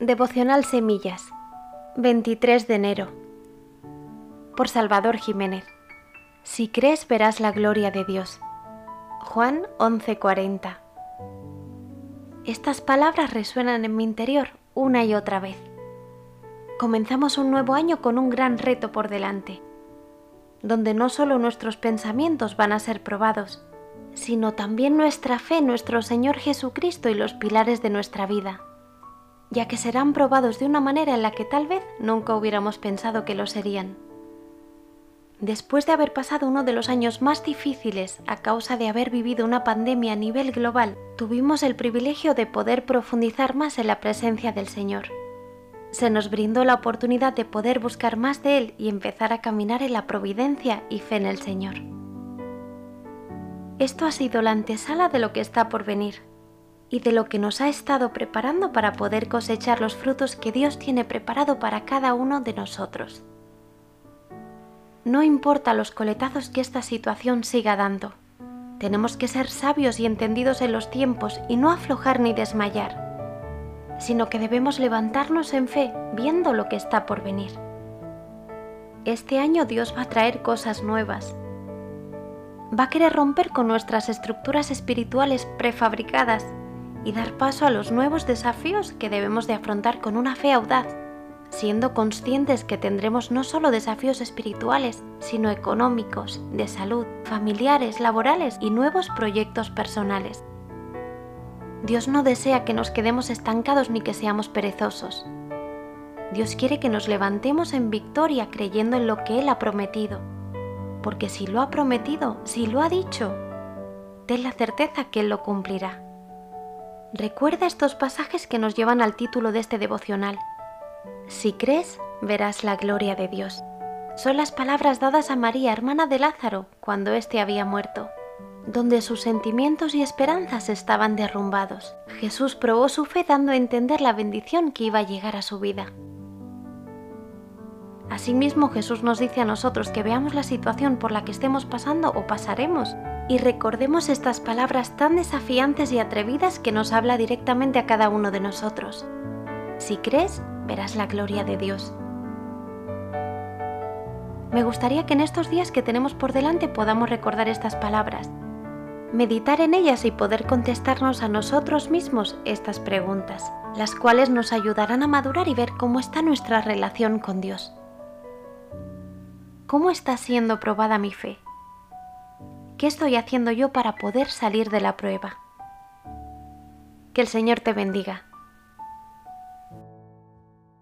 Devocional Semillas, 23 de enero. Por Salvador Jiménez. Si crees verás la gloria de Dios. Juan 11:40. Estas palabras resuenan en mi interior una y otra vez. Comenzamos un nuevo año con un gran reto por delante, donde no solo nuestros pensamientos van a ser probados, sino también nuestra fe en nuestro Señor Jesucristo y los pilares de nuestra vida ya que serán probados de una manera en la que tal vez nunca hubiéramos pensado que lo serían. Después de haber pasado uno de los años más difíciles a causa de haber vivido una pandemia a nivel global, tuvimos el privilegio de poder profundizar más en la presencia del Señor. Se nos brindó la oportunidad de poder buscar más de Él y empezar a caminar en la providencia y fe en el Señor. Esto ha sido la antesala de lo que está por venir, y de lo que nos ha estado preparando para poder cosechar los frutos que Dios tiene preparado para cada uno de nosotros. No importa los coletazos que esta situación siga dando, tenemos que ser sabios y entendidos en los tiempos y no aflojar ni desmayar, sino que debemos levantarnos en fe viendo lo que está por venir. Este año Dios va a traer cosas nuevas. Va a querer romper con nuestras estructuras espirituales prefabricadas y dar paso a los nuevos desafíos que debemos de afrontar con una fe audaz, siendo conscientes que tendremos no solo desafíos espirituales, sino económicos, de salud, familiares, laborales y nuevos proyectos personales. Dios no desea que nos quedemos estancados ni que seamos perezosos. Dios quiere que nos levantemos en victoria creyendo en lo que Él ha prometido. Porque si lo ha prometido, si lo ha dicho, ten la certeza que Él lo cumplirá. Recuerda estos pasajes que nos llevan al título de este devocional. Si crees, verás la gloria de Dios. Son las palabras dadas a María, hermana de Lázaro, cuando éste había muerto, donde sus sentimientos y esperanzas estaban derrumbados. Jesús probó su fe dando a entender la bendición que iba a llegar a su vida. Asimismo, Jesús nos dice a nosotros que veamos la situación por la que estemos pasando o pasaremos y recordemos estas palabras tan desafiantes y atrevidas que nos habla directamente a cada uno de nosotros. Si crees, verás la gloria de Dios. Me gustaría que en estos días que tenemos por delante podamos recordar estas palabras, meditar en ellas y poder contestarnos a nosotros mismos estas preguntas, las cuales nos ayudarán a madurar y ver cómo está nuestra relación con Dios. ¿Cómo está siendo probada mi fe? ¿Qué estoy haciendo yo para poder salir de la prueba? Que el Señor te bendiga.